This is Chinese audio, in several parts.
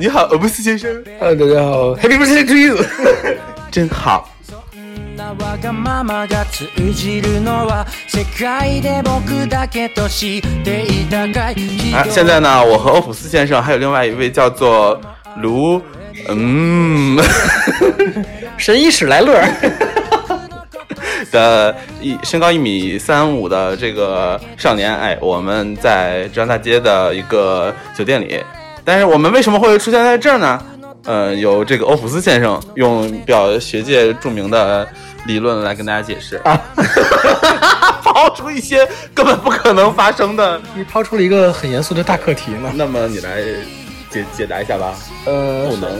你好，欧普斯先生， Hello，大家好，Happy Birthday to you！真好。そんなわがままが通じるのは世界で僕だけと知っていたかい啊，现在呢，我和欧普斯先生还有另外一位叫做卢，嗯神医史莱乐，的一身高一米三五的这个少年，哎，我们在张大街的一个酒店里， 但是我们为什么会出现在这儿呢？呃，由这个欧普斯先生用比较学界著名的理论来跟大家解释啊，抛出一些根本不可能发生的。你抛出了一个很严肃的大课题呢。那么你来解解答一下吧。呃，不能。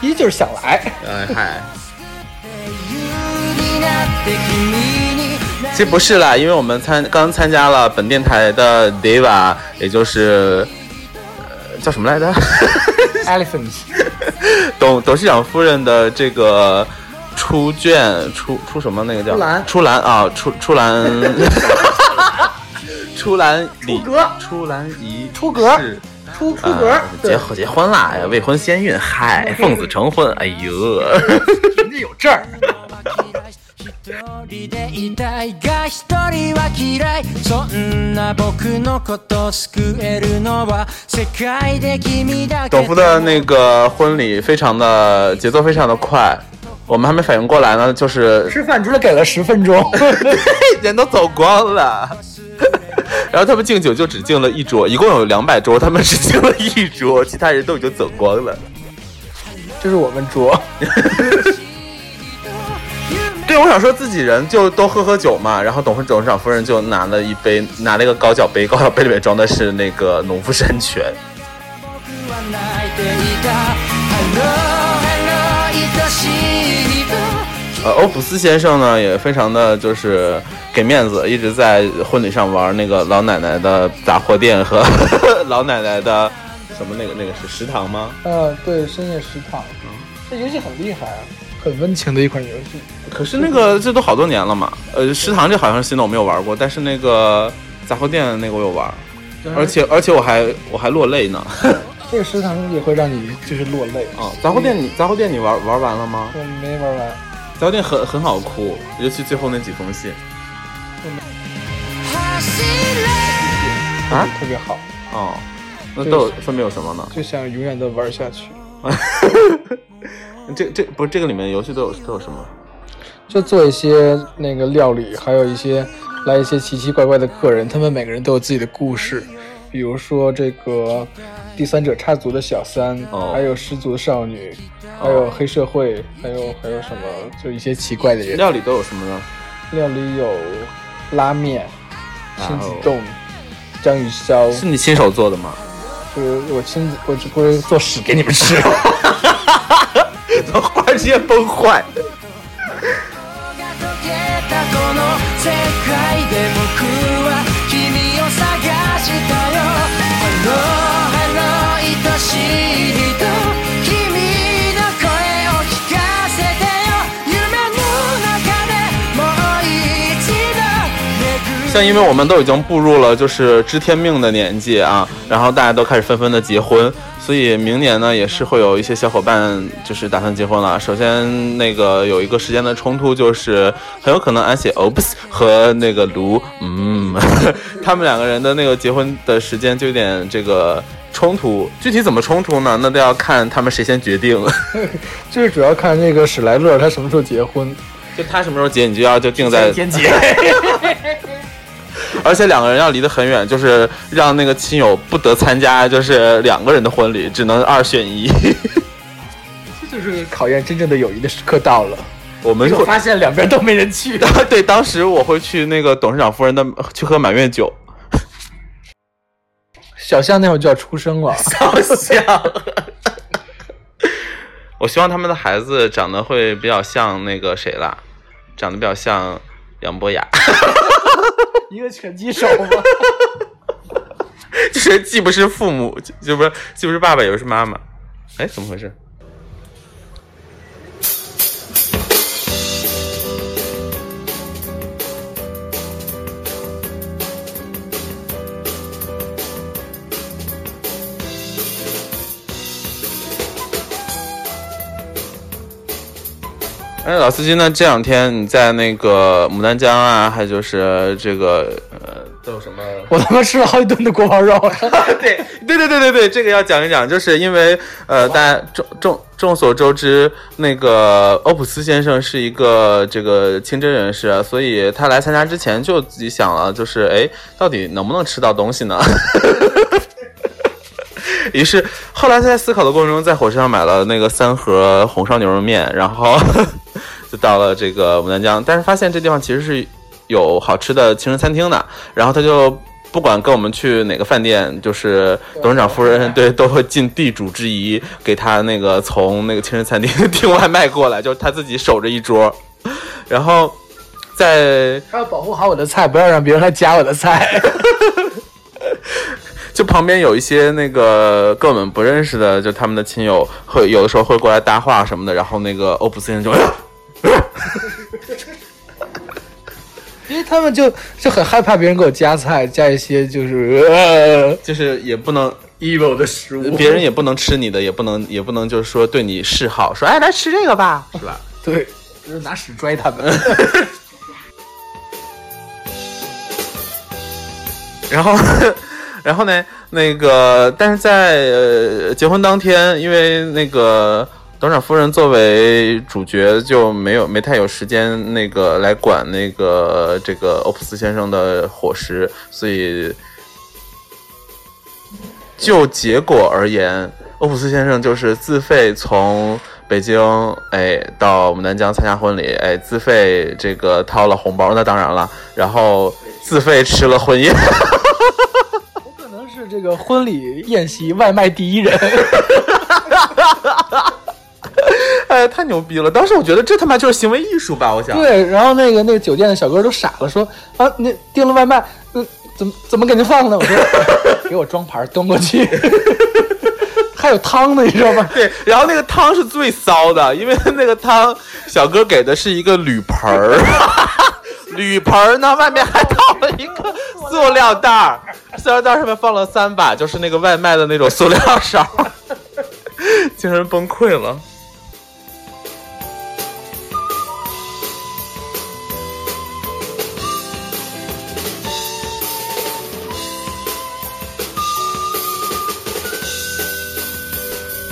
一就是想来。哎嗨，になって君に其实不是啦，因为我们参刚参加了本电台的 Diva，也就是呃 叫什么来着？？Elephants，董董事长夫人的这个出卷出出什么那个叫？出栏。出栏啊出出栏。出栏礼出栏仪出格。是出出格。啊，对结结婚啦，哎未婚先孕，嗨，奉子成婚，哎呦，人家有证儿。一人でいたいが一人は嫌いそんな僕のこと救えるのは世界で君だけ董夫的那个婚礼非常的节奏非常的快，我们还没反应过来呢，就是吃饭只给了十分钟，人都走光了。然后他们敬酒就只敬了一桌，一共有两百桌，他们只敬了一桌，其他人都已经走光了。这是我们桌。 对，我想说自己人就都喝喝酒嘛，然后董事董事长夫人就拿了一杯，拿了一个高脚杯，高脚杯里面装的是那个农夫山泉。僕は泣いていた Hello Hello 愛しい人呃，欧普斯先生呢也非常的就是给面子，一直在婚礼上玩那个老奶奶的杂货店和老奶奶的什么那个那个是食堂吗？呃，对，深夜食堂，这游戏很厉害啊， 很温情的一款游戏。可是那个这都好多年了嘛，呃，食堂这好像是新的，我没有玩过，但是那个杂货店那个我有玩，而且而且我还我还落泪呢。这个食堂也会让你就是落泪啊，杂货店你杂货店你玩玩完了吗？我没玩完，杂货店很很好哭，尤其最后那几封信啊特别好，哦，那都有分别有什么呢？就想永远的玩下去。这这不是这个里面游戏都有都有什么？就做一些那个料理，还有一些来一些奇奇怪怪的客人，他们每个人都有自己的故事，比如说这个第三者插足的小三，哦还有失足少女，还有黑社会，还有还有什么，就一些奇怪的人。料理都有什么呢？料理有拉面、亲子冻、章鱼烧，是你亲手做的吗？就是我亲自，我只会做屎给你们吃。忽然之间崩坏。が溶けたこの世界で僕は君を探したよ Hello Hello 愛しい人君の声を聞かせてよ夢の中でもう一度巡る像因为我们都已经步入了就是知天命的年纪啊，然后大家都开始纷纷的结婚， 所以明年呢也是会有一些小伙伴就是打算结婚了。首先那个有一个时间的冲突，就是很有可能安写 Oops 和那个卢，嗯，他们两个人的那个结婚的时间就有点这个冲突。具体怎么冲突呢？那都要看他们谁先决定。就是主要看那个史莱勒他什么时候结婚，就他什么时候结，你就要就定在先结。而且两个人要离得很远，就是让那个亲友不得参加，就是两个人的婚礼，只能二选一。这就是考验真正的友谊的时刻到了。我们会发现两边都没人去。对，当时我会去那个董事长夫人的去喝满月酒，小象那会儿就要出生了，小象我希望他们的孩子长得会比较像那个谁啦，长得比较像杨博雅，一个拳击手吗？就是既不是父母，就就不是既不是爸爸，也不是妈妈。哎，怎么回事？哎，老司机呢？这两天你在那个牡丹江啊，还有就是这个呃，都有什么？我他妈吃了好几顿的锅包肉。对对对对对对，这个要讲一讲，就是因为呃，大家众众众所周知，那个欧普斯先生是一个这个清真人士，所以他来参加之前就自己想了，就是哎，到底能不能吃到东西呢？于是后来在思考的过程中，在火车上买了那个三盒红烧牛肉面，然后就到了这个牡丹江，但是发现这地方其实是有好吃的清真餐厅的，然后他就。不管跟我们去哪个饭店，就是董事长夫人对都会尽地主之谊，给他那个从那个清真餐厅订外卖过来，就是他自己守着一桌，然后在他要保护好我的菜，不要让别人来夹我的菜。就旁边有一些那个跟我们不认识的，就他们的亲友会有的时候会过来搭话什么的，然后那个欧普斯先生就。因为他们就就很害怕别人给我夹菜，加一些就是呃，就是也不能 evil 的食物，别人也不能吃你的，也不能也不能就是说对你示好，说哎来吃这个吧，是吧？对，就是拿屎拽他们。然后，然后呢？那个，但是在呃结婚当天，因为那个。董事长夫人作为主角就没有没太有时间那个来管那个这个欧普斯先生的伙食，所以就结果而言，欧普斯先生就是自费从北京哎到牡丹江参加婚礼，哎自费这个掏了红包，那当然了，然后自费吃了婚宴，我可能是这个婚礼宴席外卖第一人。哎，太牛逼了！当时我觉得这他妈就是行为艺术吧，我想。对，然后那个那个酒店的小哥都傻了，说啊，你订了外卖，嗯，怎么怎么给您放呢？我说 给我装盘端过去，还有汤呢，你知道吗？对，然后那个汤是最骚的，因为那个汤小哥给的是一个铝盆儿，铝盆儿呢外面还套了一个塑料袋儿，塑料袋上面放了三把，就是那个外卖的那种塑料勺，精神崩溃了。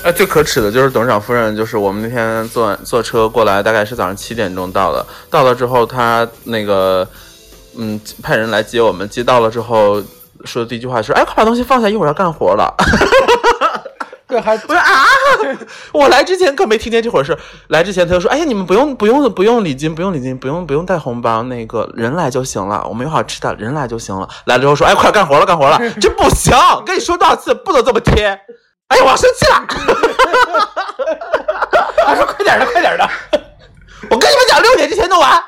哎，最可耻的就是董事长夫人，就是我们那天坐坐车过来，大概是早上七点钟到的。到了之后，他那个嗯，派人来接我们。接到了之后，说的第一句话是：“哎，快把东西放下，一会儿要干活了。”对，还我说啊，我来之前可没听见这会儿事。来之前他就说：“哎呀，你们不用不用不用礼金，不用礼金，不用不用带红包，那个人来就行了。我们有好吃的，人来就行了。”来了之后说：“哎，快干活了，干活了。”这不行，跟你说多少次，不能这么贴。哎呀，我要生气了！他说：“快点的，快点的！我跟你们讲，六点之前弄完。”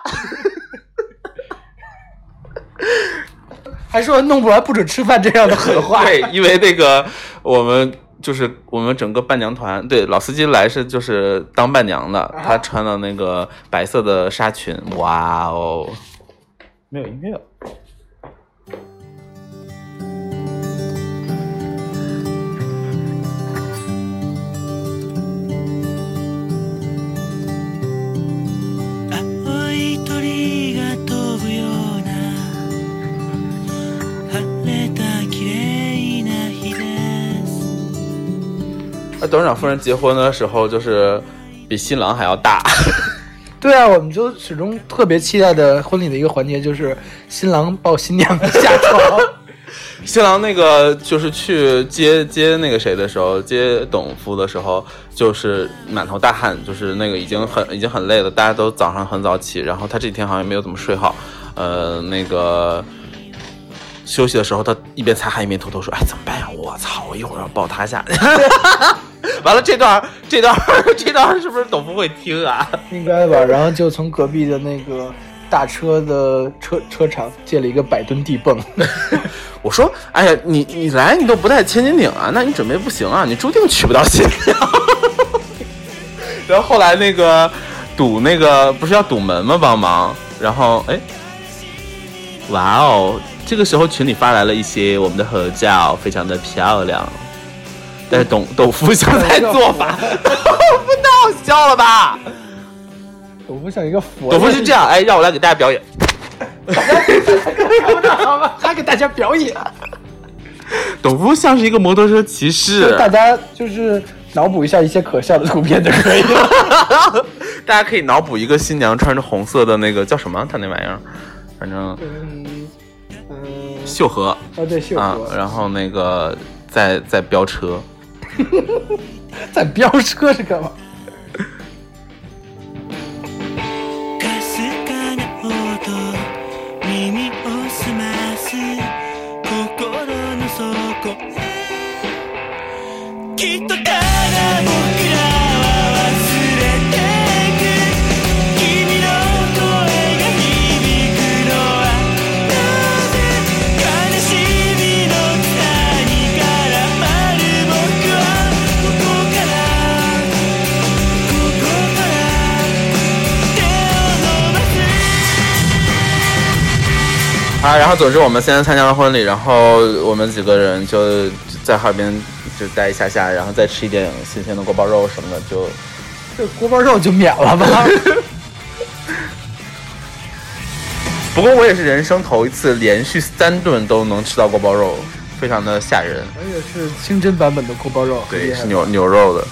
还说弄不完不准吃饭这样的狠话。对，因为那个我们就是我们整个伴娘团，对老司机来是就是当伴娘的，他穿了那个白色的纱裙，哇哦！没有音乐。董事长夫人结婚的时候，就是比新郎还要大。对啊，我们就始终特别期待的婚礼的一个环节，就是新郎抱新娘下床。新郎那个就是去接接那个谁的时候，接董夫的时候，就是满头大汗，就是那个已经很已经很累了。大家都早上很早起，然后他这几天好像没有怎么睡好。呃，那个。休息的时候，他一边擦汗一边偷偷说：“哎，怎么办呀？我操，我一会儿要爆塌下。” 完了，这段这段 这段是不是董不会听啊？应该吧。然后就从隔壁的那个大车的车车厂借了一个百吨地泵。我说：“哎呀，你你来你都不带千斤顶啊？那你准备不行啊？你注定娶不到新娘。”然后后来那个堵那个不是要堵门吗？帮忙。然后哎，哇哦！这个时候群里发来了一些我们的合照，非常的漂亮。但是董董夫像在做法，不太好笑了吧？董夫像一个佛。董夫是这样，哎，让我来给大家表演。好吧，他给大家表演。董夫像是一个摩托车骑士。大家就是脑补一下一些可笑的图片就可以了。大家可以脑补一个新娘穿着红色的那个叫什么？他那玩意儿，反正秀禾啊，对秀禾啊，然后那个在在飙车。在飙车是干嘛？啊，然后总之我们现在参加了婚礼，然后我们几个人就在哈尔滨就待一下下，然后再吃一点新鲜的锅包肉什么的，就这锅包肉就免了吧。不过我也是人生头一次连续三顿都能吃到锅包肉，非常的吓人。而且是清真版本的锅包肉，对，是牛牛肉的。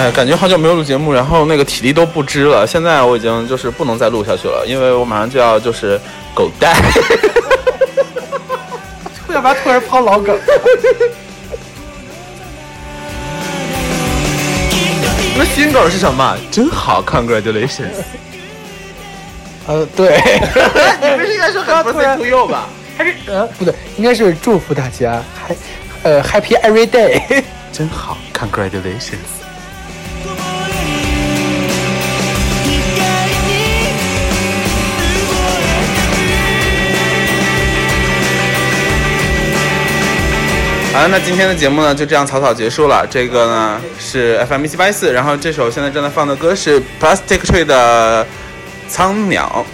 哎，感觉好久没有录节目，然后那个体力都不支了。现在我已经就是不能再录下去了，因为我马上就要就是狗带，要不然突然抛老梗。那新梗是什么？真好，Congratulations。呃，对，你不是应该说 Happy to you 吧？还是呃，不对，应该是祝福大家，还呃 Happy every day。真好，Congratulations。好了，那今天的节目呢就这样草草结束了。这个呢是 FM 一七八四，然后这首现在正在放的歌是 Plastic Tree 的《苍鸟》。